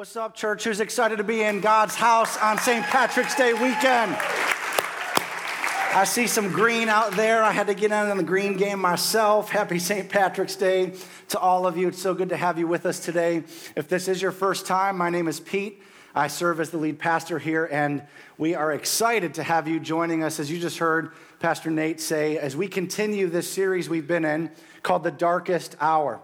What's up, church? Who's excited to be in God's house on St. Patrick's Day weekend? I see some green out there. I had to get in on the green game myself. Happy St. Patrick's Day to all of you. It's so good to have you with us today. If this is your first time, my name is Pete. I serve as the lead pastor here, and we are excited to have you joining us, as you just heard Pastor Nate say, as we continue this series we've been in called The Darkest Hour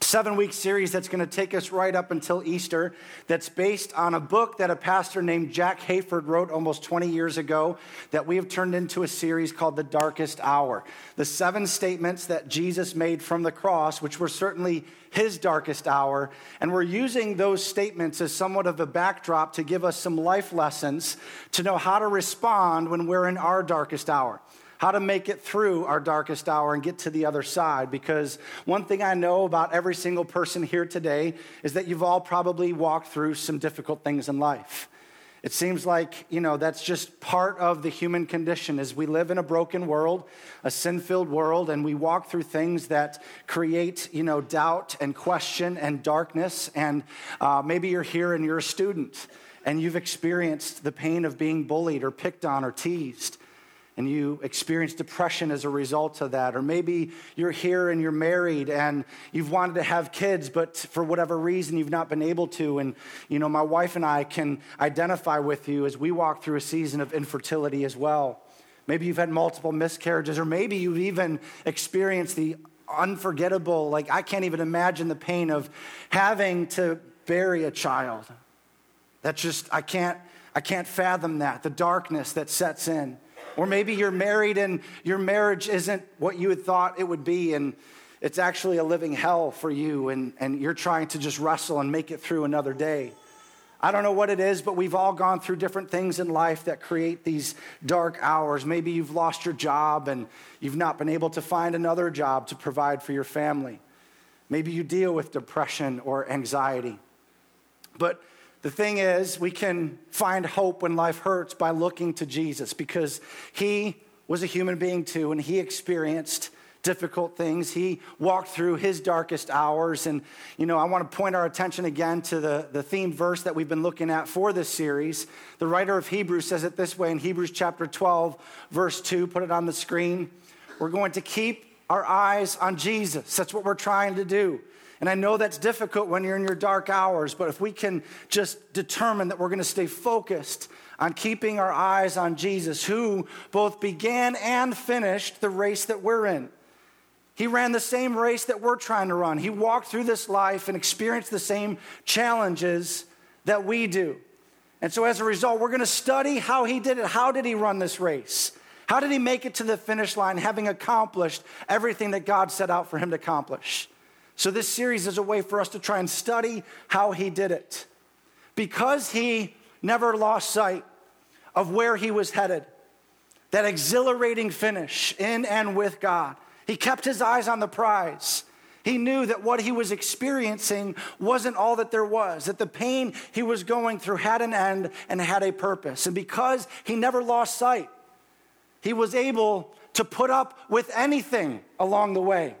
seven week series that's going to take us right up until Easter, that's based on a book that a pastor named Jack Hayford wrote almost 20 years ago, that we have turned into a series called The Darkest Hour. The seven statements that Jesus made from the cross, which were certainly his darkest hour. And we're using those statements as somewhat of a backdrop to give us some life lessons to know how to respond when we're in our darkest hour how to make it through our darkest hour and get to the other side. Because one thing I know about every single person here today is that you've all probably walked through some difficult things in life. It seems like, you know, that's just part of the human condition as we live in a broken world, a sin-filled world, and we walk through things that create, you know, doubt and question and darkness. And uh, maybe you're here and you're a student and you've experienced the pain of being bullied or picked on or teased and you experience depression as a result of that. Or maybe you're here and you're married and you've wanted to have kids, but for whatever reason you've not been able to. And, you know, my wife and I can identify with you as we walk through a season of infertility as well. Maybe you've had multiple miscarriages, or maybe you've even experienced the unforgettable, like, I can't even imagine the pain of having to bury a child. That's just, I can't, I can't fathom that, the darkness that sets in. Or maybe you're married and your marriage isn't what you had thought it would be, and it's actually a living hell for you, and, and you're trying to just wrestle and make it through another day. I don't know what it is, but we've all gone through different things in life that create these dark hours. Maybe you've lost your job and you've not been able to find another job to provide for your family. Maybe you deal with depression or anxiety. But the thing is, we can find hope when life hurts by looking to Jesus because he was a human being too, and he experienced difficult things. He walked through his darkest hours. And, you know, I want to point our attention again to the, the theme verse that we've been looking at for this series. The writer of Hebrews says it this way in Hebrews chapter 12, verse 2. Put it on the screen. We're going to keep our eyes on Jesus. That's what we're trying to do. And I know that's difficult when you're in your dark hours, but if we can just determine that we're going to stay focused on keeping our eyes on Jesus, who both began and finished the race that we're in. He ran the same race that we're trying to run. He walked through this life and experienced the same challenges that we do. And so, as a result, we're going to study how he did it. How did he run this race? How did he make it to the finish line, having accomplished everything that God set out for him to accomplish? So, this series is a way for us to try and study how he did it. Because he never lost sight of where he was headed, that exhilarating finish in and with God, he kept his eyes on the prize. He knew that what he was experiencing wasn't all that there was, that the pain he was going through had an end and had a purpose. And because he never lost sight, he was able to put up with anything along the way.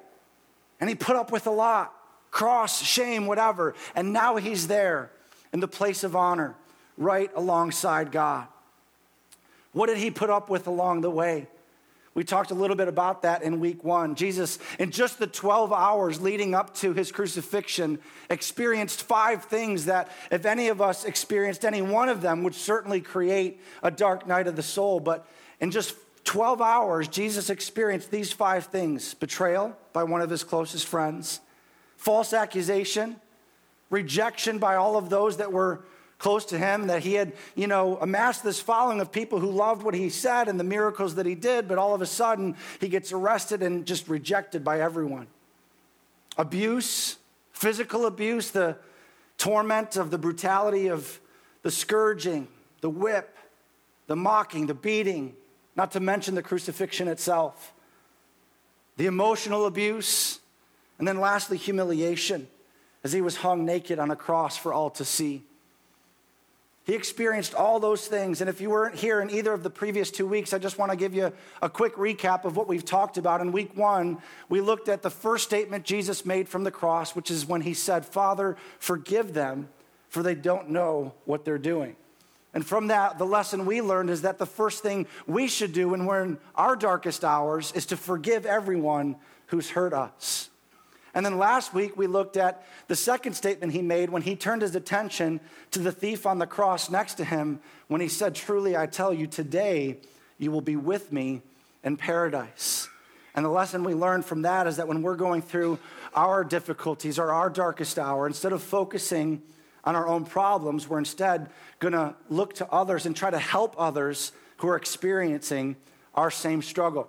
And he put up with a lot cross, shame, whatever. And now he's there in the place of honor, right alongside God. What did he put up with along the way? We talked a little bit about that in week one. Jesus, in just the 12 hours leading up to his crucifixion, experienced five things that, if any of us experienced any one of them, would certainly create a dark night of the soul. But in just 12 hours, Jesus experienced these five things betrayal by one of his closest friends, false accusation, rejection by all of those that were close to him, that he had, you know, amassed this following of people who loved what he said and the miracles that he did, but all of a sudden he gets arrested and just rejected by everyone. Abuse, physical abuse, the torment of the brutality of the scourging, the whip, the mocking, the beating, not to mention the crucifixion itself, the emotional abuse, and then lastly, humiliation as he was hung naked on a cross for all to see. He experienced all those things. And if you weren't here in either of the previous two weeks, I just want to give you a quick recap of what we've talked about. In week one, we looked at the first statement Jesus made from the cross, which is when he said, Father, forgive them, for they don't know what they're doing. And from that, the lesson we learned is that the first thing we should do when we're in our darkest hours is to forgive everyone who's hurt us. And then last week, we looked at the second statement he made when he turned his attention to the thief on the cross next to him when he said, Truly, I tell you, today you will be with me in paradise. And the lesson we learned from that is that when we're going through our difficulties or our darkest hour, instead of focusing on our own problems, we're instead going to look to others and try to help others who are experiencing our same struggle.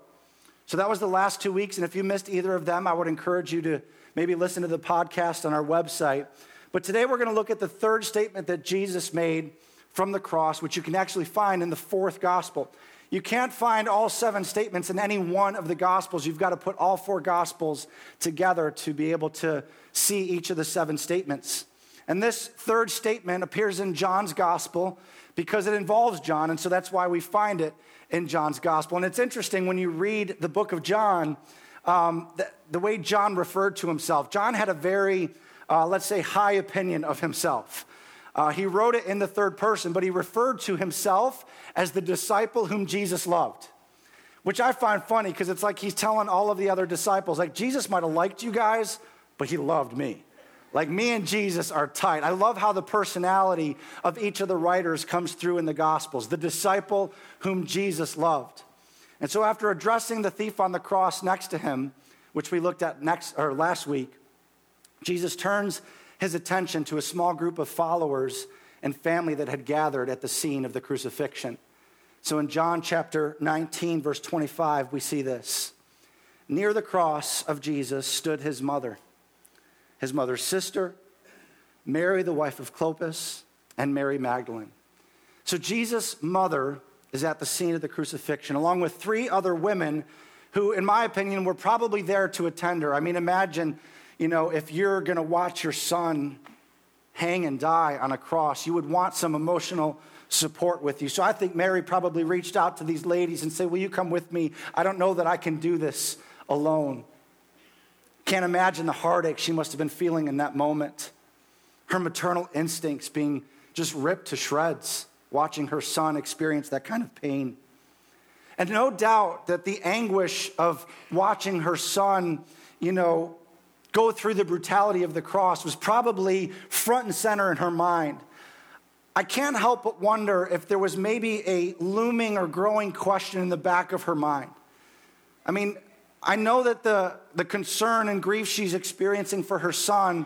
So that was the last two weeks. And if you missed either of them, I would encourage you to maybe listen to the podcast on our website. But today we're going to look at the third statement that Jesus made from the cross, which you can actually find in the fourth gospel. You can't find all seven statements in any one of the Gospels. You've got to put all four Gospels together to be able to see each of the seven statements. And this third statement appears in John's Gospel because it involves John, and so that's why we find it in John's Gospel. And it's interesting when you read the book of John, um, the, the, way John referred to himself. John had a very, uh, let's say, high opinion of himself. Uh, he wrote it in the third person, but he referred to himself as the disciple whom Jesus loved, which I find funny because it's like he's telling all of the other disciples, like, Jesus might have liked you guys, but he loved me. Like, me and Jesus are tight. I love how the personality of each of the writers comes through in the Gospels the disciple whom Jesus loved. And so, after addressing the thief on the cross next to him, which we looked at next or last week, Jesus turns his attention to a small group of followers and family that had gathered at the scene of the crucifixion. So in John chapter 19, verse 25, we see this. Near the cross of Jesus stood his mother, his mother's sister, Mary, the wife of Clopas, and Mary Magdalene. So Jesus' mother is at the scene of the crucifixion, along with three other women who, in my opinion, were probably there to attend her. I mean, imagine you know, if you're going to watch your son hang and die on a cross, you would want some emotional support with you. So I think Mary probably reached out to these ladies and said, Will you come with me? I don't know that I can do this alone. Can't imagine the heartache she must have been feeling in that moment. Her maternal instincts being just ripped to shreds, watching her son experience that kind of pain. And no doubt that the anguish of watching her son, you know, go through the brutality of the cross was probably front and center in her mind. I can't help but wonder if there was maybe a looming or growing question in the back of her mind. I mean, I know that the, the concern and grief she's experiencing for her son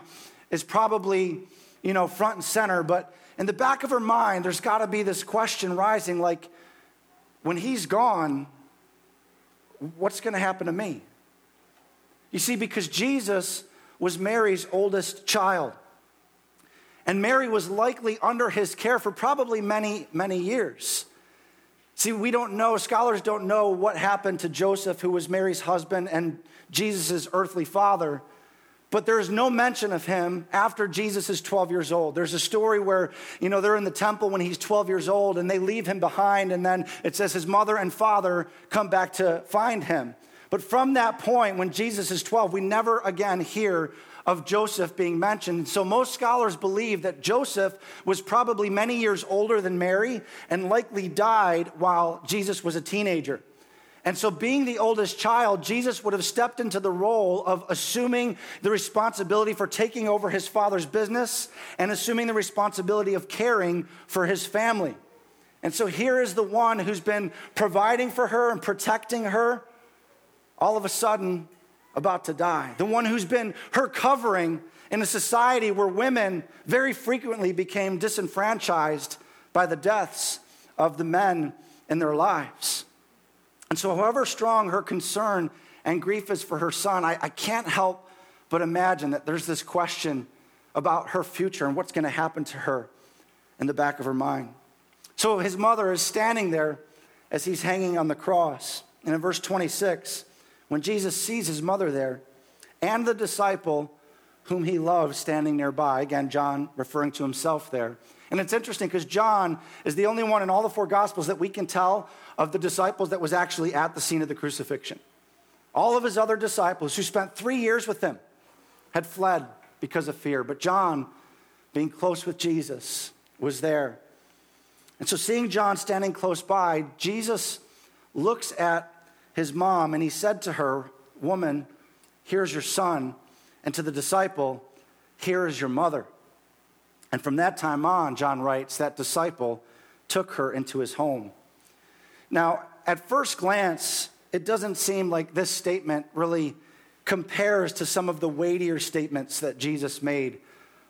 is probably, you know, front and center, but in the back of her mind, there's got to be this question rising like, when he's gone, what's going to happen to me? You see, because Jesus was Mary's oldest child. And Mary was likely under his care for probably many, many years. See, we don't know, scholars don't know what happened to Joseph, who was Mary's husband and Jesus' earthly father. But there's no mention of him after Jesus is 12 years old. There's a story where, you know, they're in the temple when he's 12 years old and they leave him behind, and then it says his mother and father come back to find him. But from that point, when Jesus is 12, we never again hear of Joseph being mentioned. So most scholars believe that Joseph was probably many years older than Mary and likely died while Jesus was a teenager. And so, being the oldest child, Jesus would have stepped into the role of assuming the responsibility for taking over his father's business and assuming the responsibility of caring for his family. And so, here is the one who's been providing for her and protecting her all of a sudden about to die. The one who's been her covering in a society where women very frequently became disenfranchised by the deaths of the men in their lives. And so, however strong her concern and grief is for her son, I, I can't help but imagine that there's this question about her future and what's going to happen to her in the back of her mind. So, his mother is standing there as he's hanging on the cross. And in verse 26, when Jesus sees his mother there and the disciple whom he loved standing nearby, again, John referring to himself there. And it's interesting because John is the only one in all the four gospels that we can tell of the disciples that was actually at the scene of the crucifixion. All of his other disciples who spent three years with him had fled because of fear. But John being close with Jesus, was there. And so, seeing John standing close by, Jesus looks at his mom and he said to her, Woman, here's your son. And to the disciple, Here is your mother. And from that time on, John writes, that disciple took her into his home. Now, at first glance, it doesn't seem like this statement really compares to some of the weightier statements that Jesus made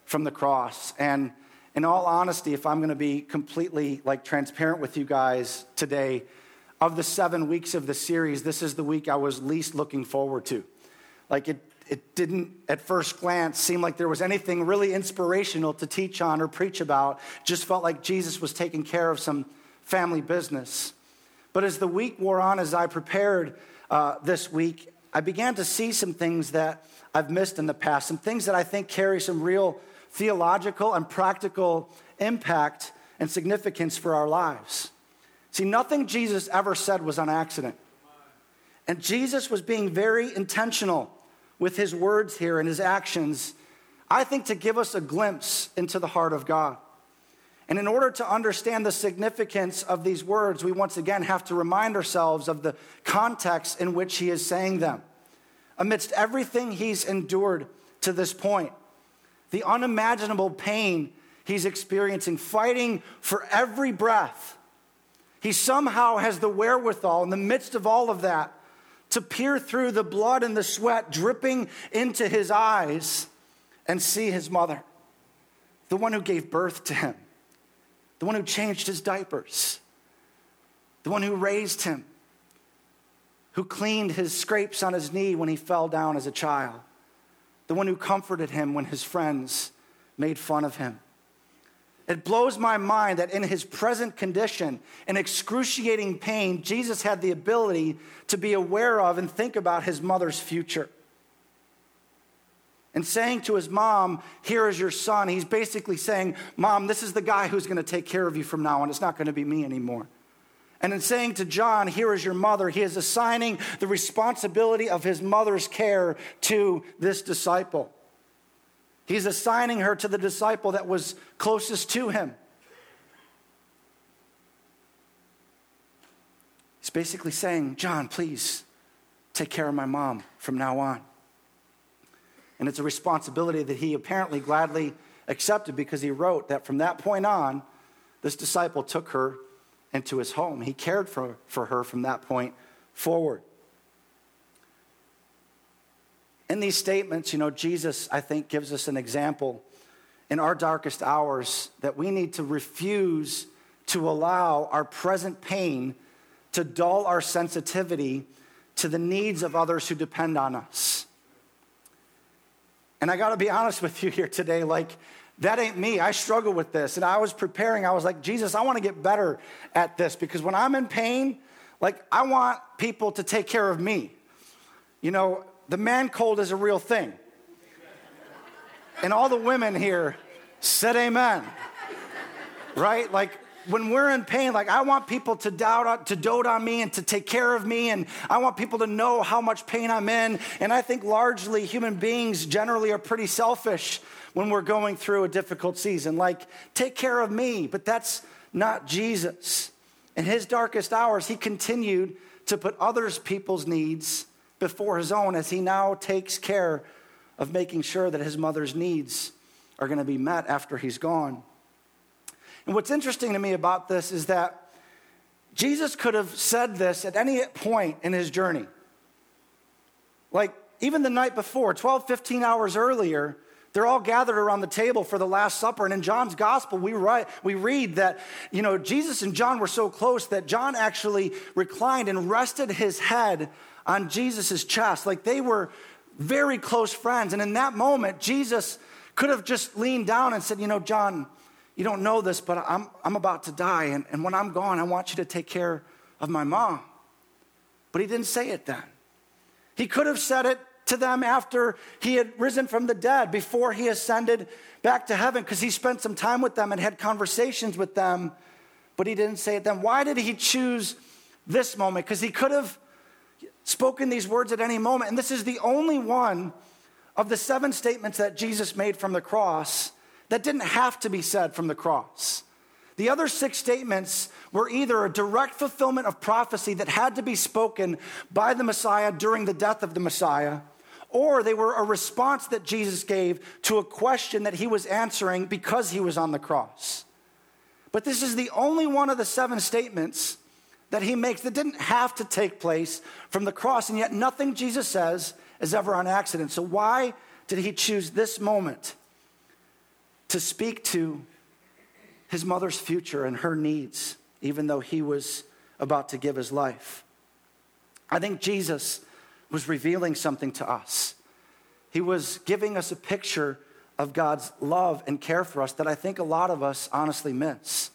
from the cross. And in all honesty, if I'm going to be completely like transparent with you guys today, of the seven weeks of the series, this is the week I was least looking forward to. Like it, it didn't at first glance seem like there was anything really inspirational to teach on or preach about. Just felt like Jesus was taking care of some family business. But as the week wore on, as I prepared uh, this week, I began to see some things that I've missed in the past, some things that I think carry some real theological and practical impact and significance for our lives. See, nothing Jesus ever said was on accident. And Jesus was being very intentional with his words here and his actions, I think to give us a glimpse into the heart of God. And in order to understand the significance of these words, we once again have to remind ourselves of the context in which he is saying them. Amidst everything he's endured to this point, the unimaginable pain he's experiencing, fighting for every breath, he somehow has the wherewithal in the midst of all of that to peer through the blood and the sweat dripping into his eyes and see his mother, the one who gave birth to him the one who changed his diapers, the one who raised him, who cleaned his scrapes on his knee when he fell down as a child, the one who comforted him when his friends made fun of him. It blows my mind that in his present condition, in excruciating pain, Jesus had the ability to be aware of and think about his mother's future and saying to his mom, Here is your son, he's basically saying, Mom, this is the guy who's going to take care of you from now on. It's not going to be me anymore. And in saying to John, Here is your mother, he is assigning the responsibility of his mother's care to this disciple. He's assigning her to the disciple that was closest to him. He's basically saying, John, please take care of my mom from now on. And it's a responsibility that he apparently gladly accepted because he wrote that from that point on, this disciple took her into his home. He cared for, for her from that point forward. In these statements, you know, Jesus, I think, gives us an example in our darkest hours that we need to refuse to allow our present pain to dull our sensitivity to the needs of others who depend on us. And I got to be honest with you here today, like, that ain't me. I struggle with this. And I was preparing, I was like, Jesus, I want to get better at this because when I'm in pain, like, I want people to take care of me. You know, the man cold is a real thing. And all the women here said amen. Right? Like, when we're in pain, like I want people to doubt, to dote on me and to take care of me, and I want people to know how much pain I'm in. And I think largely human beings generally are pretty selfish when we're going through a difficult season. Like, take care of me, but that's not Jesus. In his darkest hours, he continued to put others' people's needs before his own as he now takes care of making sure that his mother's needs are going to be met after he's gone. And what's interesting to me about this is that Jesus could have said this at any point in his journey. Like, even the night before, 12, 15 hours earlier, they're all gathered around the table for the Last Supper. And in John's gospel, we, write, we read that, you know, Jesus and John were so close that John actually reclined and rested his head on Jesus' chest. Like they were very close friends. And in that moment, Jesus could have just leaned down and said, you know, John, you don't know this, but I'm, I'm about to die. And, and when I'm gone, I want you to take care of my mom. But he didn't say it then. He could have said it to them after he had risen from the dead, before he ascended back to heaven, because he spent some time with them and had conversations with them, but he didn't say it then. Why did he choose this moment? Because he could have spoken these words at any moment. And this is the only one of the seven statements that Jesus made from the cross that didn't have to be said from the cross. The other six statements were either a direct fulfillment of prophecy that had to be spoken by the Messiah during the death of the Messiah, or they were a response that Jesus gave to a question that he was answering because he was on the cross. But this is the only one of the seven statements that he makes that didn't have to take place from the cross, and yet nothing Jesus says is ever on accident. So, why did he choose this moment to speak to his mother's future and her needs, even though he was about to give his life. I think Jesus was revealing something to us. He was giving us a picture of God's love and care for us that I think a lot of us honestly miss.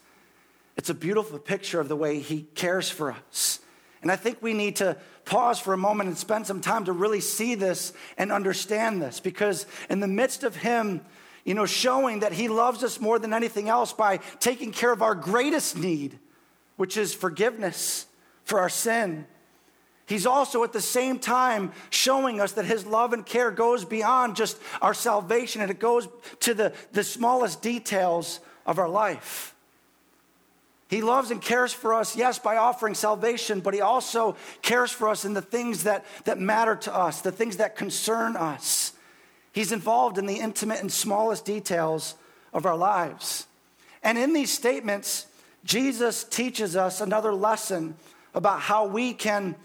It's a beautiful picture of the way He cares for us. And I think we need to pause for a moment and spend some time to really see this and understand this because, in the midst of Him you know, showing that He loves us more than anything else by taking care of our greatest need, which is forgiveness for our sin. He's also at the same time showing us that his love and care goes beyond just our salvation and it goes to the, the smallest details of our life. He loves and cares for us, yes, by offering salvation, but he also cares for us in the things that, that matter to us, the things that concern us. He's involved in the intimate and smallest details of our lives. And in these statements, Jesus teaches us another lesson about how we can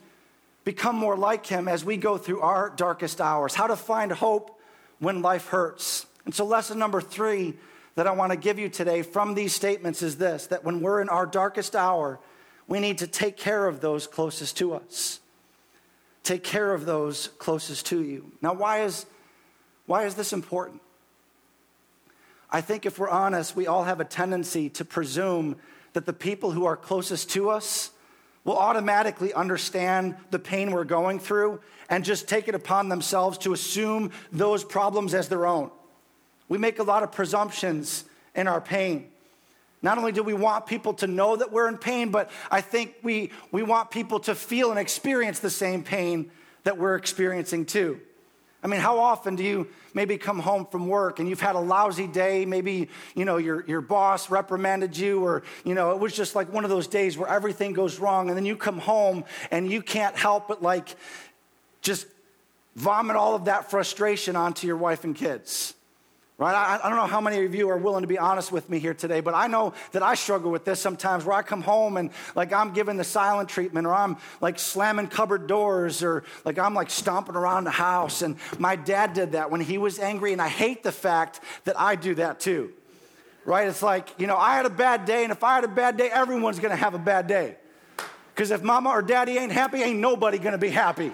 become more like him as we go through our darkest hours, how to find hope when life hurts. And so, lesson number three that I want to give you today from these statements is this that when we're in our darkest hour, we need to take care of those closest to us. Take care of those closest to you. Now, why is why is this important? I think if we're honest, we all have a tendency to presume that the people who are closest to us will automatically understand the pain we're going through and just take it upon themselves to assume those problems as their own. We make a lot of presumptions in our pain. Not only do we want people to know that we're in pain, but I think we, we want people to feel and experience the same pain that we're experiencing too. I mean, how often do you maybe come home from work and you've had a lousy day? Maybe, you know, your, your boss reprimanded you, or, you know, it was just like one of those days where everything goes wrong. And then you come home and you can't help but like just vomit all of that frustration onto your wife and kids. Right? I, I, don't know how many of you are willing to be honest with me here today, but I know that I struggle with this sometimes where I come home and like I'm given the silent treatment or I'm like slamming cupboard doors or like I'm like stomping around the house. And my dad did that when he was angry, and I hate the fact that I do that too. Right? It's like, you know, I had a bad day, and if I had a bad day, everyone's gonna have a bad day. Because if mama or daddy ain't happy, ain't nobody gonna be happy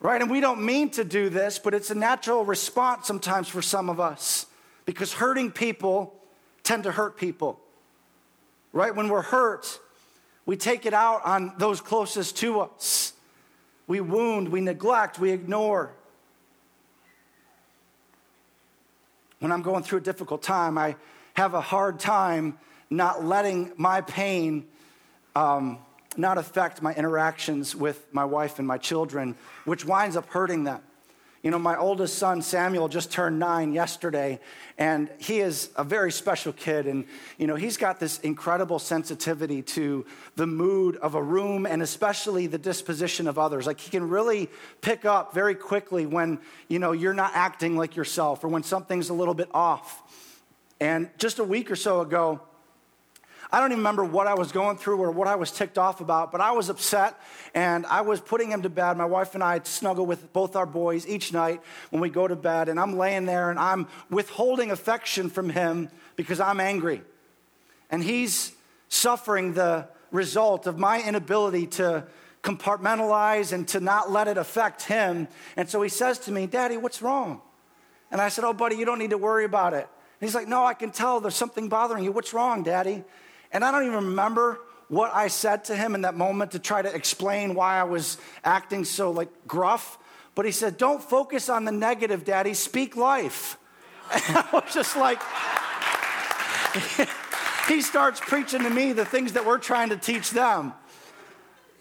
right? And we don't mean to do this, but it's a natural response sometimes for some of us because hurting people tend to hurt people, right? When we're hurt, we take it out on those closest to us. We wound, we neglect, we ignore. When I'm going through a difficult time, I have a hard time not letting my pain um, not affect my interactions with my wife and my children, which winds up hurting them. You know, my oldest son, Samuel, just turned nine yesterday, and he is a very special kid. And, you know, he's got this incredible sensitivity to the mood of a room and especially the disposition of others. Like, he can really pick up very quickly when, you know, you're not acting like yourself or when something's a little bit off. And just a week or so ago, I don't even remember what I was going through or what I was ticked off about, but I was upset and I was putting him to bed. My wife and I snuggle with both our boys each night when we go to bed, and I'm laying there and I'm withholding affection from him because I'm angry. And he's suffering the result of my inability to compartmentalize and to not let it affect him. And so he says to me, Daddy, what's wrong? And I said, Oh, buddy, you don't need to worry about it. And he's like, No, I can tell there's something bothering you. What's wrong, Daddy? And I don't even remember what I said to him in that moment to try to explain why I was acting so like gruff. But he said, Don't focus on the negative, daddy, speak life. And I was just like, he starts preaching to me the things that we're trying to teach them.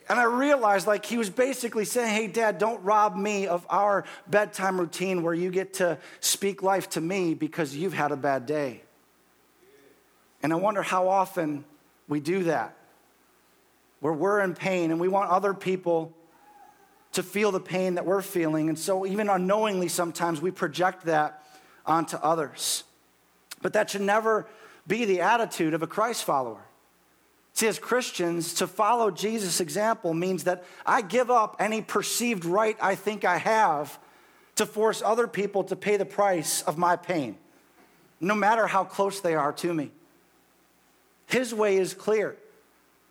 And I realized like he was basically saying, hey, dad, don't rob me of our bedtime routine where you get to speak life to me because you've had a bad day. And I wonder how often we do that, where we're in pain and we want other people to feel the pain that we're feeling. And so, even unknowingly, sometimes we project that onto others. But that should never be the attitude of a Christ follower. See, as Christians, to follow Jesus' example means that I give up any perceived right I think I have to force other people to pay the price of my pain, no matter how close they are to me. His way is clear.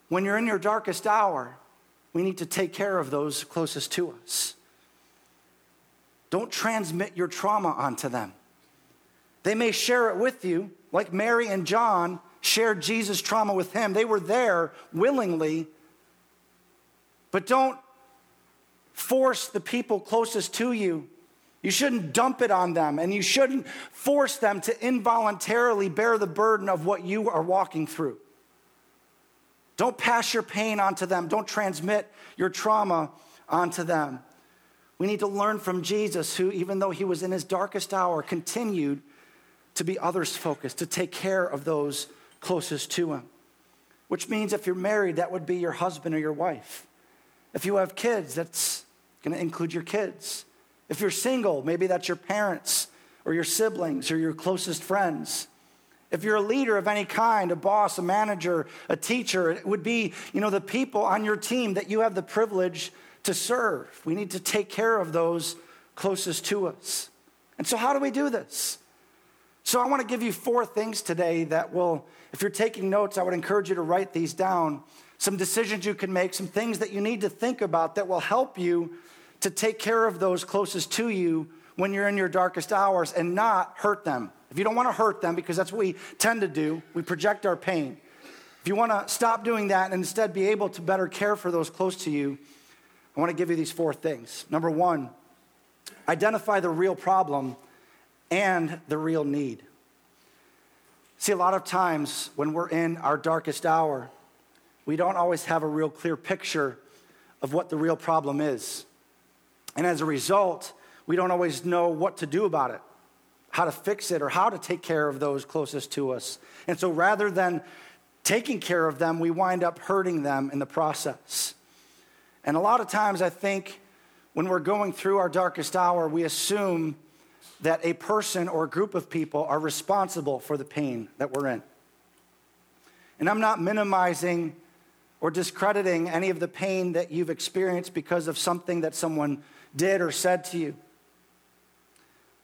When you're in your darkest hour, we need to take care of those closest to us. Don't transmit your trauma onto them. They may share it with you, like Mary and John shared Jesus' trauma with him. They were there willingly, but don't force the people closest to you. You shouldn't dump it on them, and you shouldn't force them to involuntarily bear the burden of what you are walking through. Don't pass your pain onto them. Don't transmit your trauma onto them. We need to learn from Jesus, who, even though he was in his darkest hour, continued to be others focused, to take care of those closest to him. Which means if you're married, that would be your husband or your wife. If you have kids, that's going to include your kids. If you're single, maybe that's your parents or your siblings or your closest friends. If you're a leader of any kind, a boss, a manager, a teacher, it would be, you know, the people on your team that you have the privilege to serve. We need to take care of those closest to us. And so how do we do this? So I want to give you four things today that will if you're taking notes, I would encourage you to write these down. Some decisions you can make, some things that you need to think about that will help you to take care of those closest to you when you're in your darkest hours and not hurt them. If you don't want to hurt them, because that's what we tend to do, we project our pain. If you want to stop doing that and instead be able to better care for those close to you, I want to give you these four things. Number one, identify the real problem and the real need. See, a lot of times when we're in our darkest hour, we don't always have a real clear picture of what the real problem is. And as a result, we don't always know what to do about it, how to fix it, or how to take care of those closest to us. And so rather than taking care of them, we wind up hurting them in the process. And a lot of times, I think when we're going through our darkest hour, we assume that a person or a group of people are responsible for the pain that we're in. And I'm not minimizing or discrediting any of the pain that you've experienced because of something that someone did or said to you.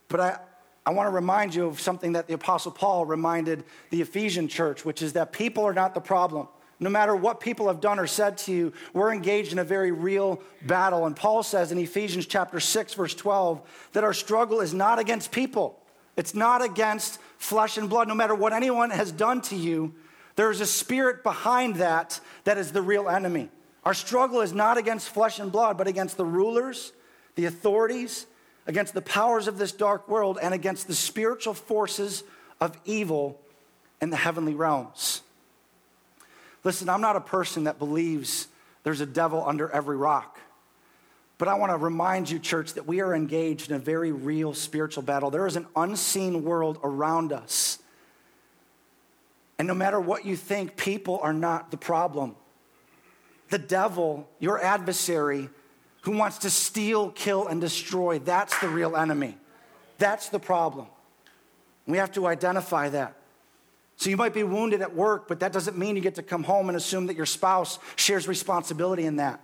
But I, I want to remind you of something that the Apostle Paul reminded the Ephesian church, which is that people are not the problem no matter what people have done or said to you, we're engaged in a very real battle. And Paul says in Ephesians chapter 6, verse 12, that our struggle is not against people, it's not against flesh and blood. No matter what anyone has done to you, there's a spirit behind that that is the real enemy. Our struggle is not against flesh and blood, but against the rulers, the authorities, against the powers of this dark world, and against the spiritual forces of evil in the heavenly realms. Listen, I'm not a person that believes there's a devil under every rock. But I want to remind you, church, that we are engaged in a very real spiritual battle. There is an unseen world around us. And no matter what you think, people are not the problem. The devil, your adversary, who wants to steal, kill, and destroy, that's the real enemy. That's the problem. We have to identify that. So you might be wounded at work, but that doesn't mean you get to come home and assume that your spouse shares responsibility in that.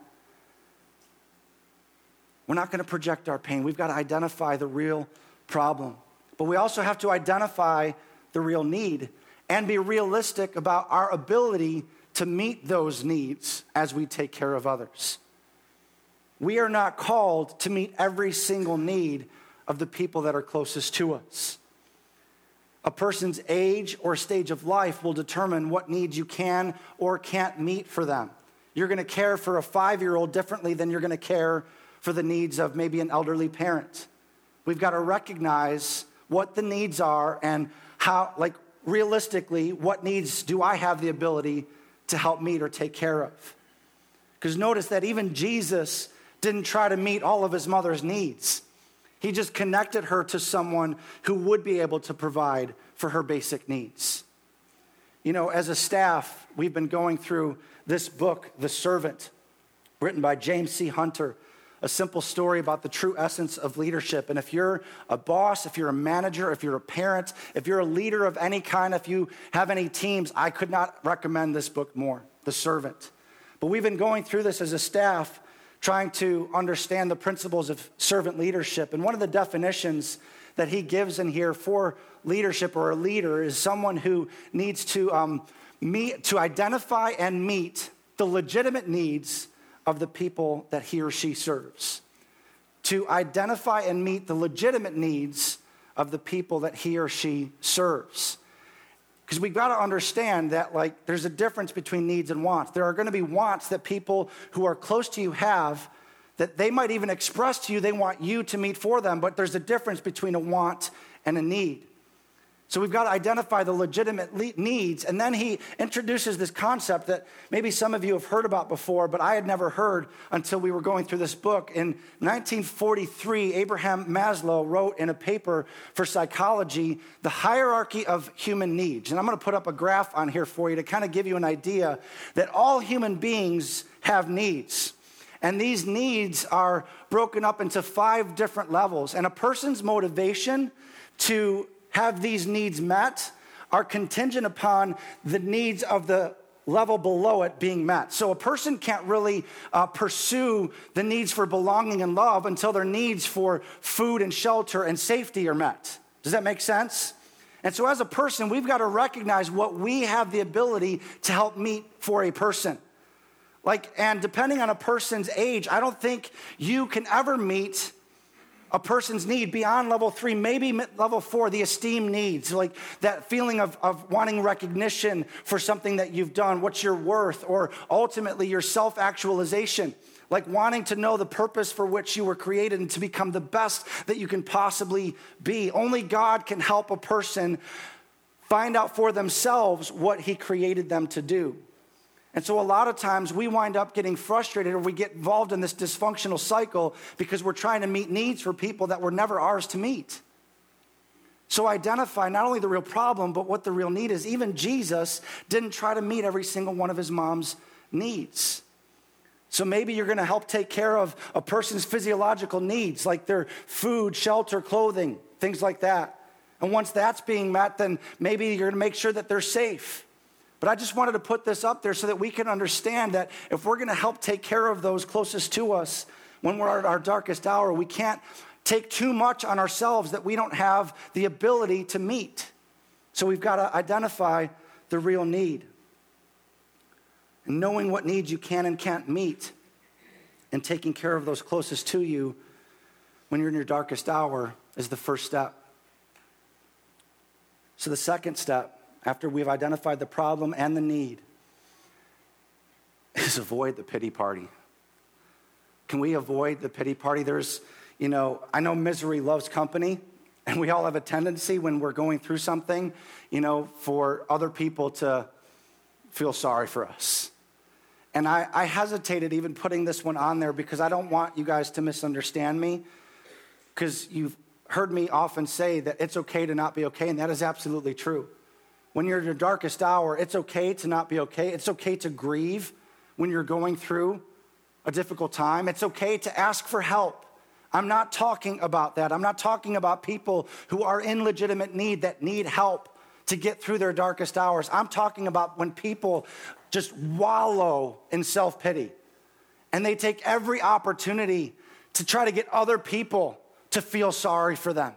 We're not going to project our pain. We've got to identify the real problem. But we also have to identify the real need and be realistic about our ability to meet those needs as we take care of others. We are not called to meet every single need of the people that are closest to us. A person's age or stage of life will determine what needs you can or can't meet for them. You're going to care for a five year old differently than you're going to care for the needs of maybe an elderly parent. We've got to recognize what the needs are and how, like, realistically, what needs do I have the ability to help meet or take care of? Because notice that even Jesus didn't try to meet all of his mother's needs. He just connected her to someone who would be able to provide for her basic needs. You know, as a staff, we've been going through this book, The Servant, written by James C. Hunter, a simple story about the true essence of leadership. And if you're a boss, if you're a manager, if you're a parent, if you're a leader of any kind, if you have any teams, I could not recommend this book more, The Servant. But we've been going through this as a staff, trying to understand the principles of servant leadership. And one of the definitions that he gives in here for leadership or a leader is someone who needs to um, meet, to identify and meet the legitimate needs of the people that he or she serves. To identify and meet the legitimate needs of the people that he or she serves. Because we've got to understand that, like, there's a difference between needs and wants. There are going to be wants that people who are close to you have that they might even express to you they want you to meet for them, but there's a difference between a want and a need. So we've got to identify the legitimate needs. And then he introduces this concept that maybe some of you have heard about before, but I had never heard until we were going through this book. In 1943, Abraham Maslow wrote in a paper for psychology, The Hierarchy of Human Needs. And I'm going to put up a graph on here for you to kind of give you an idea that all human beings have needs. And these needs are broken up into five different levels. And a person's motivation to have these needs met are contingent upon the needs of the level below it being met. So a person can't really uh, pursue the needs for belonging and love until their needs for food and shelter and safety are met. Does that make sense? And so, as a person, we've got to recognize what we have the ability to help meet for a person. Like, and depending on a person's age, I don't think you can ever meet a person's need beyond level three, maybe level four, the esteem needs, like that feeling of, of wanting recognition for something that you've done, what's your worth, or ultimately your self actualization, like wanting to know the purpose for which you were created and to become the best that you can possibly be. Only God can help a person find out for themselves what He created them to do. And so, a lot of times, we wind up getting frustrated or we get involved in this dysfunctional cycle because we're trying to meet needs for people that were never ours to meet. So, identify not only the real problem, but what the real need is. Even Jesus didn't try to meet every single one of his mom's needs. So, maybe you're going to help take care of a person's physiological needs, like their food, shelter, clothing, things like that. And once that's being met, then maybe you're going to make sure that they're safe. But I just wanted to put this up there so that we can understand that if we're going to help take care of those closest to us when we're at our darkest hour, we can't take too much on ourselves that we don't have the ability to meet. So we've got to identify the real need. And knowing what needs you can and can't meet and taking care of those closest to you when you're in your darkest hour is the first step. So the second step after we've identified the problem and the need, is avoid the pity party. Can we avoid the pity party? There's, you know, I know misery loves company, and we all have a tendency when we're going through something, you know, for other people to feel sorry for us. And I, I hesitated even putting this one on there because I don't want you guys to misunderstand me, because you've heard me often say that it's okay to not be okay, and that is absolutely true. When you're in your darkest hour, it's okay to not be okay. It's okay to grieve when you're going through a difficult time. It's okay to ask for help. I'm not talking about that. I'm not talking about people who are in legitimate need that need help to get through their darkest hours. I'm talking about when people just wallow in self pity and they take every opportunity to try to get other people to feel sorry for them.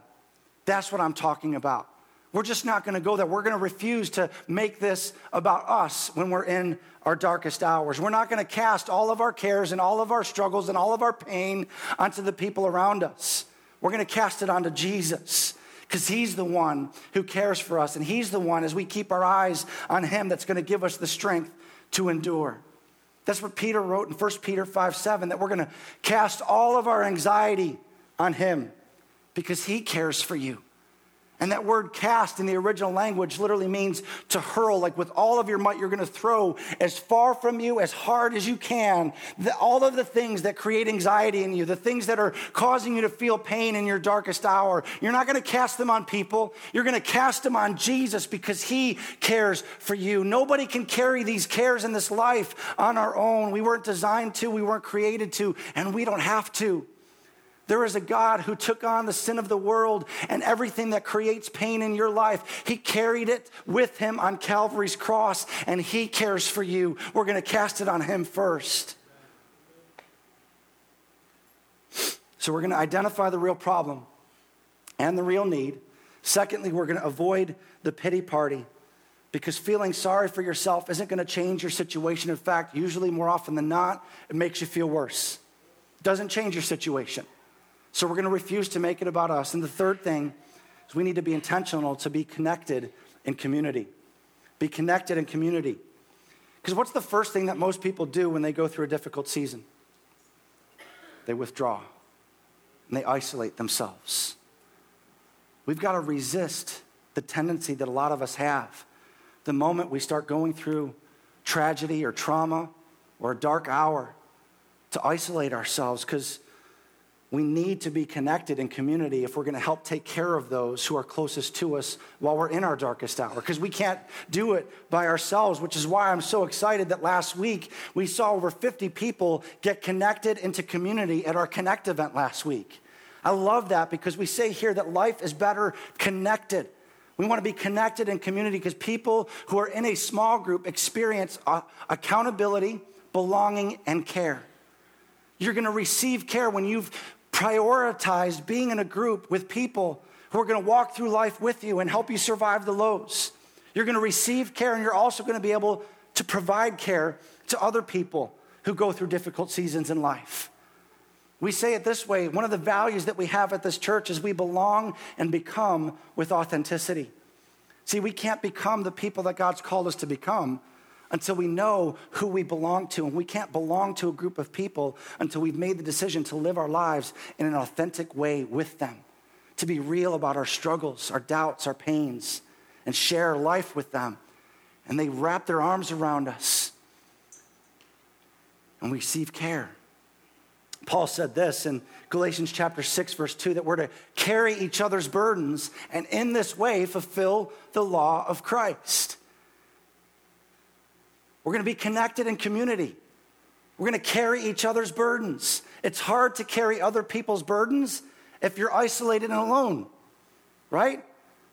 That's what I'm talking about. We're just not going to go there. We're going to refuse to make this about us when we're in our darkest hours. We're not going to cast all of our cares and all of our struggles and all of our pain onto the people around us. We're going to cast it onto Jesus because he's the one who cares for us. And he's the one, as we keep our eyes on him, that's going to give us the strength to endure. That's what Peter wrote in 1 Peter 5 7, that we're going to cast all of our anxiety on him because he cares for you. And that word cast in the original language literally means to hurl, like with all of your might, you're going to throw as far from you, as hard as you can, the, all of the things that create anxiety in you, the things that are causing you to feel pain in your darkest hour. You're not going to cast them on people. You're going to cast them on Jesus because he cares for you. Nobody can carry these cares in this life on our own. We weren't designed to, we weren't created to, and we don't have to. There is a God who took on the sin of the world and everything that creates pain in your life. He carried it with him on Calvary's cross, and he cares for you. We're going to cast it on him first. So we're going to identify the real problem and the real need. Secondly, we're going to avoid the pity party because feeling sorry for yourself isn't going to change your situation. In fact, usually more often than not, it makes you feel worse. It doesn't change your situation. So we're going to refuse to make it about us. And the third thing is we need to be intentional to be connected in community. Be connected in community. Because what's the first thing that most people do when they go through a difficult season? They withdraw and they isolate themselves. We've got to resist the tendency that a lot of us have. The moment we start going through tragedy or trauma or a dark hour, to isolate ourselves because we need to be connected in community if we're going to help take care of those who are closest to us while we're in our darkest hour, because we can't do it by ourselves, which is why I'm so excited that last week we saw over 50 people get connected into community at our Connect event last week. I love that because we say here that life is better connected. We want to be connected in community because people who are in a small group experience uh, accountability, belonging, and care. You're going to receive care when you've prioritized being in a group with people who are going to walk through life with you and help you survive the lows. You're going to receive care, and you're also going to be able to provide care to other people who go through difficult seasons in life. We say it this way one of the values that we have at this church is we belong and become with authenticity. See, we can't become the people that God's called us to become until we know who we belong to. And we can't belong to a group of people until we've made the decision to live our lives in an authentic way with them, to be real about our struggles, our doubts, our pains, and share life with them. And they wrap their arms around us and we receive care. Paul said this in Galatians chapter 6, verse 2 that we're to carry each other's burdens and in this way fulfill the law of Christ. We're going to be connected in community. We're going to carry each other's burdens. It's hard to carry other people's burdens if you're isolated and alone, right?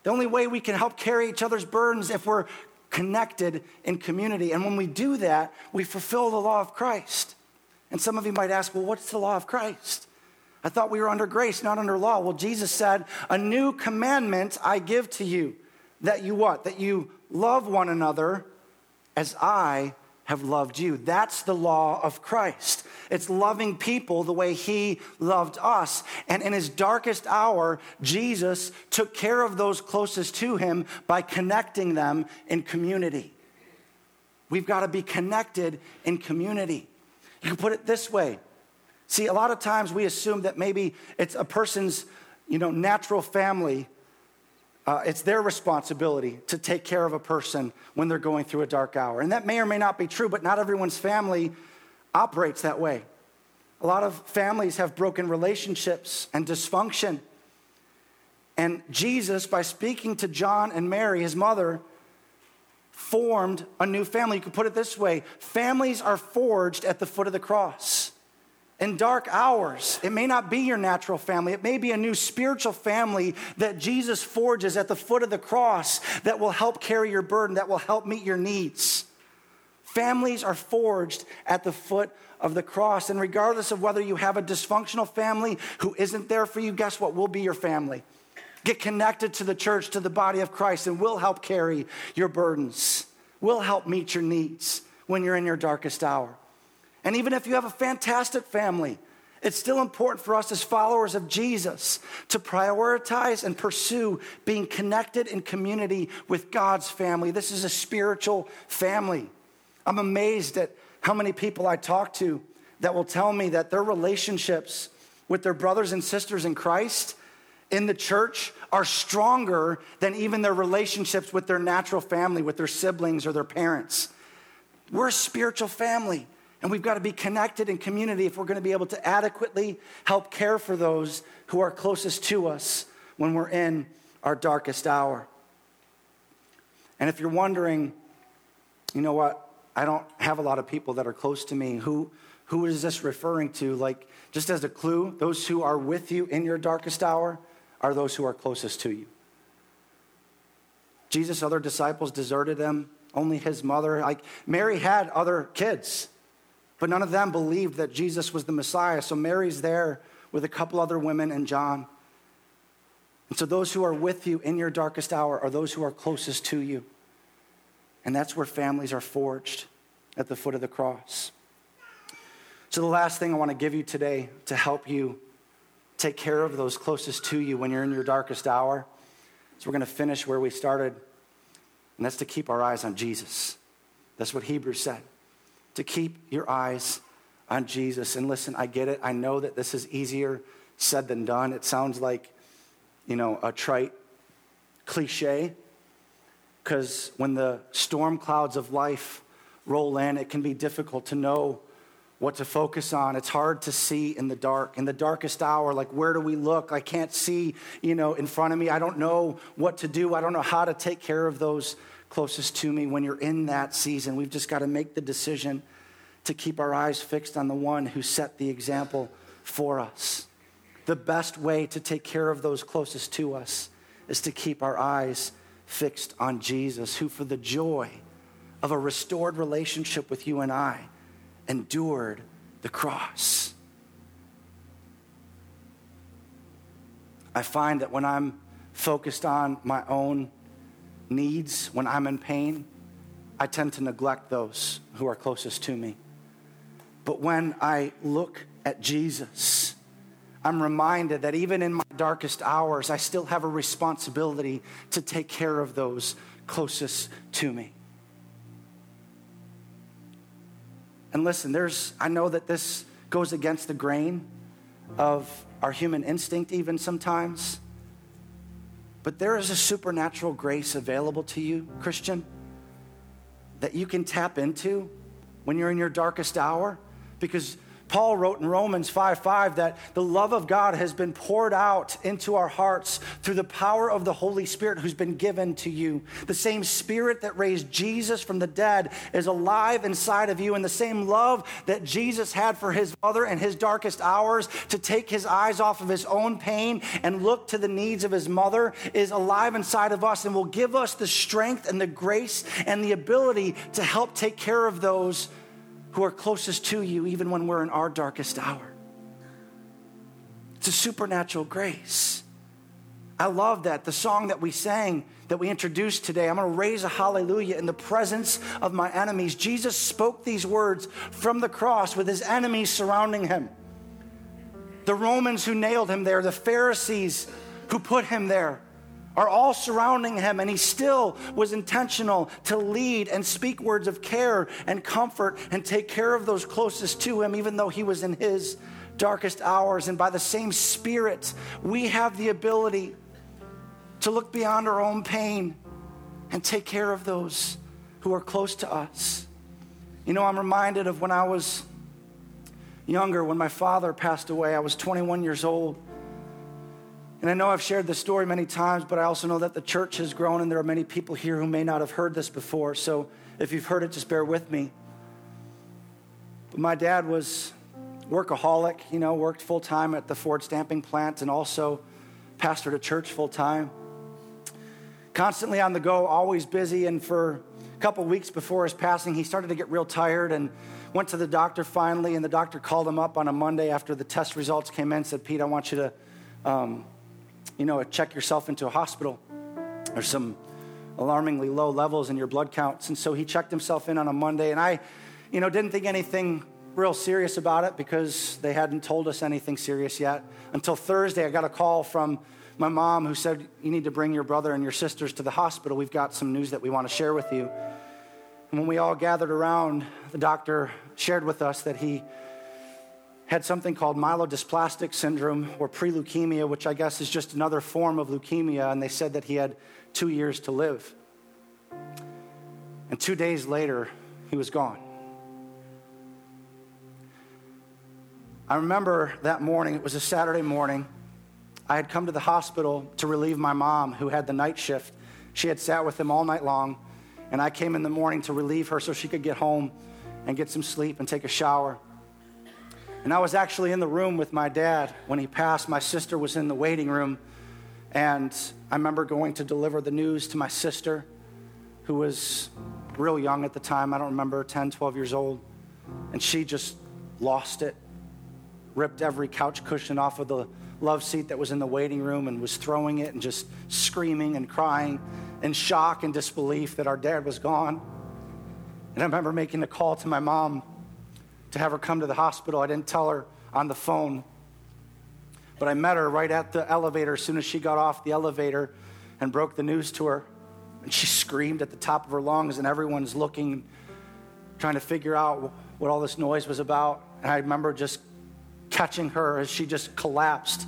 The only way we can help carry each other's burdens if we're connected in community. And when we do that, we fulfill the law of Christ. And some of you might ask, well, what's the law of Christ? I thought we were under grace, not under law. Well, Jesus said, a new commandment I give to you that you what? That you love one another as I have loved you. That's the law of Christ. It's loving people the way he loved us. And in his darkest hour, Jesus took care of those closest to him by connecting them in community. We've got to be connected in community. You can put it this way. See, a lot of times we assume that maybe it's a person's, you know, natural family uh, it's their responsibility to take care of a person when they're going through a dark hour. And that may or may not be true, but not everyone's family operates that way. A lot of families have broken relationships and dysfunction. And Jesus, by speaking to John and Mary, his mother, formed a new family. You could put it this way families are forged at the foot of the cross in dark hours. It may not be your natural family, it may be a new spiritual family that Jesus forges at the foot of the cross that will help carry your burden, that will help meet your needs. Families are forged at the foot of the cross. And regardless of whether you have a dysfunctional family who isn't there for you, guess what? We'll be your family. Get connected to the church, to the body of Christ, and we'll help carry your burdens. We'll help meet your needs when you're in your darkest hour. And even if you have a fantastic family, it's still important for us as followers of Jesus to prioritize and pursue being connected in community with God's family. This is a spiritual family. I'm amazed at how many people I talk to that will tell me that their relationships with their brothers and sisters in Christ in the church are stronger than even their relationships with their natural family, with their siblings or their parents. We're a spiritual family, and we've got to be connected in community if we're going to be able to adequately help care for those who are closest to us when we're in our darkest hour. And if you're wondering, you know what, I don't have a lot of people that are close to me, who, who is this referring to? Like, just as a clue, those who are with you in your darkest hour are those who are closest to you. Jesus' other disciples deserted him, only his mother. Like, Mary had other kids, but none of them believed that Jesus was the Messiah. So Mary's there with a couple other women and John. And so those who are with you in your darkest hour are those who are closest to you. And that's where families are forged at the foot of the cross. So, the last thing I want to give you today to help you take care of those closest to you when you're in your darkest hour is we're going to finish where we started, and that's to keep our eyes on Jesus. That's what Hebrews said to keep your eyes on Jesus. And listen, I get it. I know that this is easier said than done. It sounds like, you know, a trite cliche because when the storm clouds of life roll in, it can be difficult to know what to focus on. It's hard to see in the dark. In the darkest hour, like where do we look? I can't see, you know, in front of me. I don't know what to do. I don't know how to take care of those closest to me. When you're in that season, we've just got to make the decision to keep our eyes fixed on the one who set the example for us. The best way to take care of those closest to us is to keep our eyes fixed on Jesus, who for the joy of a restored relationship with you and I, endured the cross. I find that when I'm focused on my own needs, when I'm in pain, I tend to neglect those who are closest to me. But when I look at Jesus, I'm reminded that even in my darkest hours, I still have a responsibility to take care of those closest to me. And listen, there's, I know that this goes against the grain of our human instinct, even sometimes. But there is a supernatural grace available to you, Christian, that you can tap into when you're in your darkest hour because Paul wrote in Romans 5 5 that the love of God has been poured out into our hearts through the power of the Holy Spirit who's been given to you. The same Spirit that raised Jesus from the dead is alive inside of you, and the same love that Jesus had for his mother in his darkest hours to take his eyes off of his own pain and look to the needs of his mother is alive inside of us and will give us the strength and the grace and the ability to help take care of those who are closest to you, even when we're in our darkest hour. It's a supernatural grace. I love that. The song that we sang, that we introduced today, I'm going to raise a hallelujah in the presence of my enemies. Jesus spoke these words from the cross with his enemies surrounding him. The Romans who nailed him there, the Pharisees who put him there, are all surrounding him, and he still was intentional to lead and speak words of care and comfort and take care of those closest to him, even though he was in his darkest hours. And by the same Spirit, we have the ability to look beyond our own pain and take care of those who are close to us. You know, I'm reminded of when I was younger, when my father passed away. I was 21 years old. And I know I've shared this story many times, but I also know that the church has grown and there are many people here who may not have heard this before. So if you've heard it, just bear with me. But my dad was workaholic, you know, worked full time at the Ford stamping plant and also pastored a church full time. Constantly on the go, always busy. And for a couple weeks before his passing, he started to get real tired and went to the doctor finally. And the doctor called him up on a Monday after the test results came in, said, Pete, I want you to. Um, you know, check yourself into a hospital. There's some alarmingly low levels in your blood counts. And so he checked himself in on a Monday. And I, you know, didn't think anything real serious about it because they hadn't told us anything serious yet. Until Thursday, I got a call from my mom who said, You need to bring your brother and your sisters to the hospital. We've got some news that we want to share with you. And when we all gathered around, the doctor shared with us that he had something called myelodysplastic syndrome or pre-leukemia, which I guess is just another form of leukemia, and they said that he had two years to live. And two days later, he was gone. I remember that morning, it was a Saturday morning. I had come to the hospital to relieve my mom, who had the night shift. She had sat with him all night long, and I came in the morning to relieve her so she could get home and get some sleep and take a shower. And I was actually in the room with my dad when he passed. My sister was in the waiting room, and I remember going to deliver the news to my sister, who was real young at the time. I don't remember, 10, 12 years old. And she just lost it ripped every couch cushion off of the love seat that was in the waiting room and was throwing it and just screaming and crying in shock and disbelief that our dad was gone. And I remember making a call to my mom to have her come to the hospital. I didn't tell her on the phone, but I met her right at the elevator as soon as she got off the elevator and broke the news to her. And she screamed at the top of her lungs, and everyone's looking, trying to figure out what all this noise was about. And I remember just catching her as she just collapsed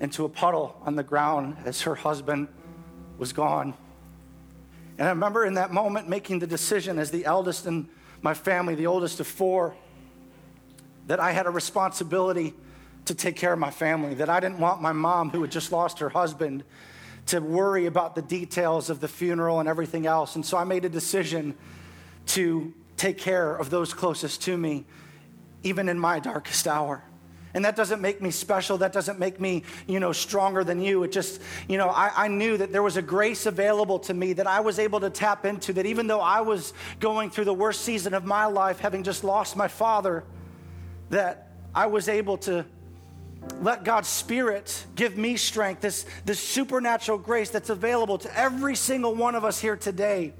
into a puddle on the ground as her husband was gone. And I remember in that moment making the decision as the eldest in my family, the oldest of four, that I had a responsibility to take care of my family, that I didn't want my mom, who had just lost her husband, to worry about the details of the funeral and everything else. And so I made a decision to take care of those closest to me, even in my darkest hour. And that doesn't make me special. That doesn't make me, you know, stronger than you. It just, you know, I, I, knew that there was a grace available to me that I was able to tap into. That even though I was going through the worst season of my life, having just lost my father, that I was able to let God's Spirit give me strength, this, this supernatural grace that's available to every single one of us here today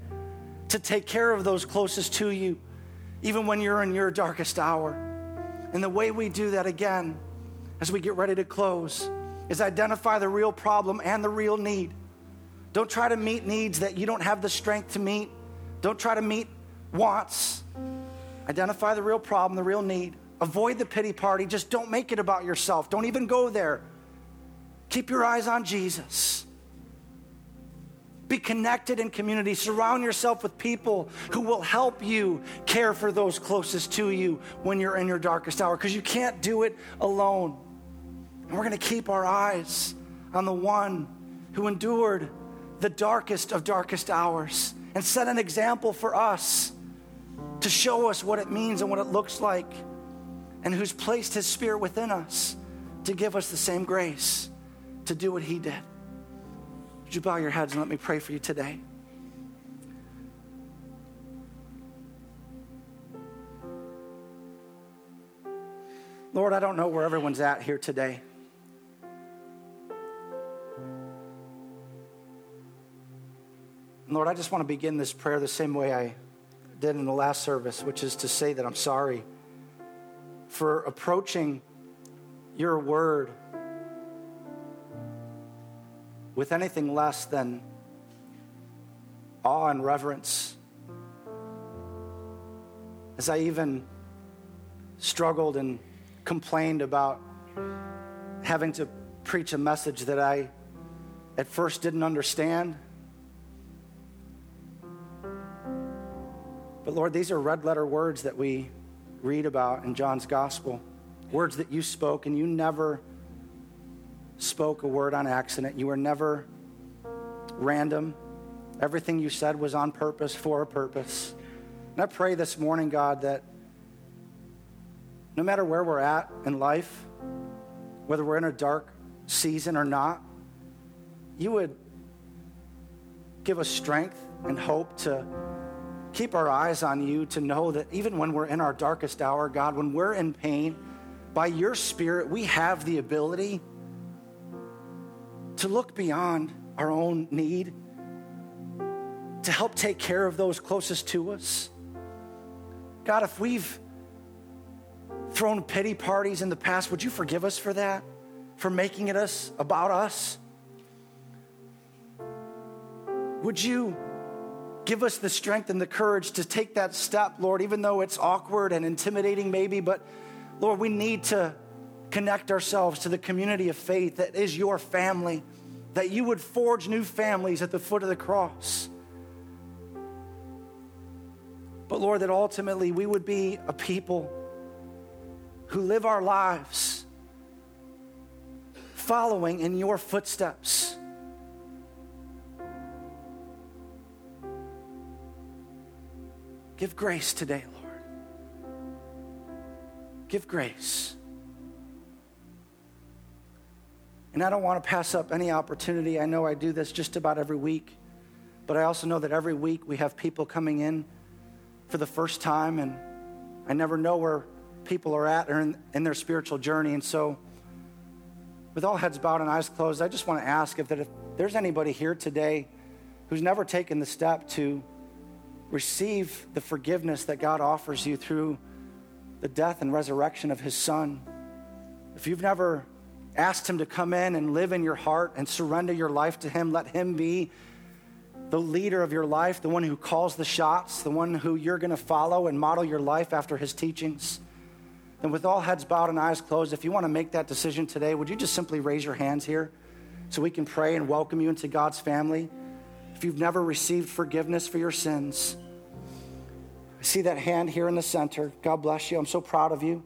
to take care of those closest to you, even when you're in your darkest hour. And the way we do that again, as we get ready to close, is identify the real problem and the real need. Don't try to meet needs that you don't have the strength to meet. Don't try to meet wants. Identify the real problem, the real need. Avoid the pity party. Just don't make it about yourself. Don't even go there. Keep your eyes on Jesus. Be connected in community. Surround yourself with people who will help you care for those closest to you when you're in your darkest hour because you can't do it alone. And we're going to keep our eyes on the one who endured the darkest of darkest hours and set an example for us to show us what it means and what it looks like, and who's placed his spirit within us to give us the same grace to do what he did. Would you bow your heads and let me pray for you today? Lord, I don't know where everyone's at here today. Lord, I just want to begin this prayer the same way I did in the last service, which is to say that I'm sorry for approaching your word with anything less than awe and reverence. As I even struggled and complained about having to preach a message that I at first didn't understand. But Lord, these are red letter words that we read about in John's gospel. Words that you spoke and you never spoke a word on accident. You were never random. Everything you said was on purpose, for a purpose. And I pray this morning, God, that no matter where we're at in life, whether we're in a dark season or not, you would give us strength and hope to keep our eyes on you, to know that even when we're in our darkest hour, God, when we're in pain, by your Spirit, we have the ability to look beyond our own need, to help take care of those closest to us. God, if we've thrown pity parties in the past, would you forgive us for that? For making it us about us? Would you give us the strength and the courage to take that step, Lord, even though it's awkward and intimidating, maybe, but Lord, we need to connect ourselves to the community of faith that is your family, that you would forge new families at the foot of the cross. But Lord, that ultimately we would be a people who live our lives following in your footsteps. Give grace today, Lord. Give grace. And I don't want to pass up any opportunity. I know I do this just about every week, but I also know that every week we have people coming in for the first time, and I never know where people are at or in, in their spiritual journey. And so, with all heads bowed and eyes closed, I just want to ask if, that if there's anybody here today who's never taken the step to receive the forgiveness that God offers you through the death and resurrection of His Son, if you've never asked Him to come in and live in your heart and surrender your life to Him, let Him be the leader of your life, the one who calls the shots, the one who you're going to follow and model your life after his teachings, then with all heads bowed and eyes closed, if you want to make that decision today, would you just simply raise your hands here so we can pray and welcome you into God's family? If you've never received forgiveness for your sins, I see that hand here in the center. God bless you. I'm so proud of you.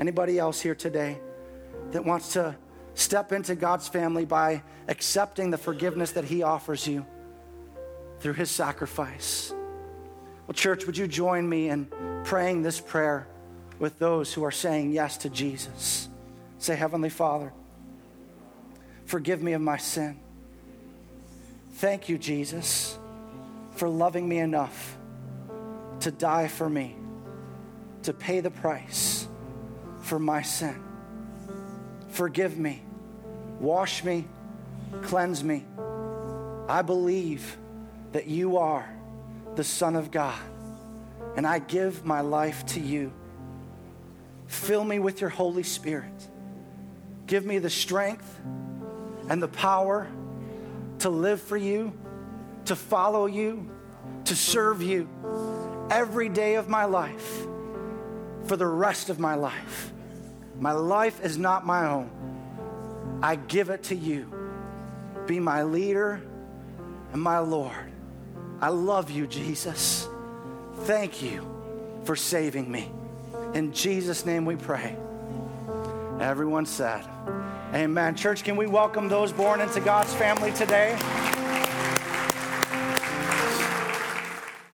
Anybody else here today that wants to step into God's family by accepting the forgiveness that He offers you? through his sacrifice. Well, church, would you join me in praying this prayer with those who are saying yes to Jesus? Say, Heavenly Father, forgive me of my sin. Thank you, Jesus, for loving me enough to die for me, to pay the price for my sin. Forgive me, wash me, cleanse me. I believe that you are the Son of God, and I give my life to you. Fill me with your Holy Spirit. Give me the strength and the power to live for you, to follow you, to serve you every day of my life for the rest of my life. My life is not my own. I give it to you. Be my leader and my Lord. I love you, Jesus. Thank you for saving me. In Jesus' name we pray. Everyone said, Amen. Church, can we welcome those born into God's family today?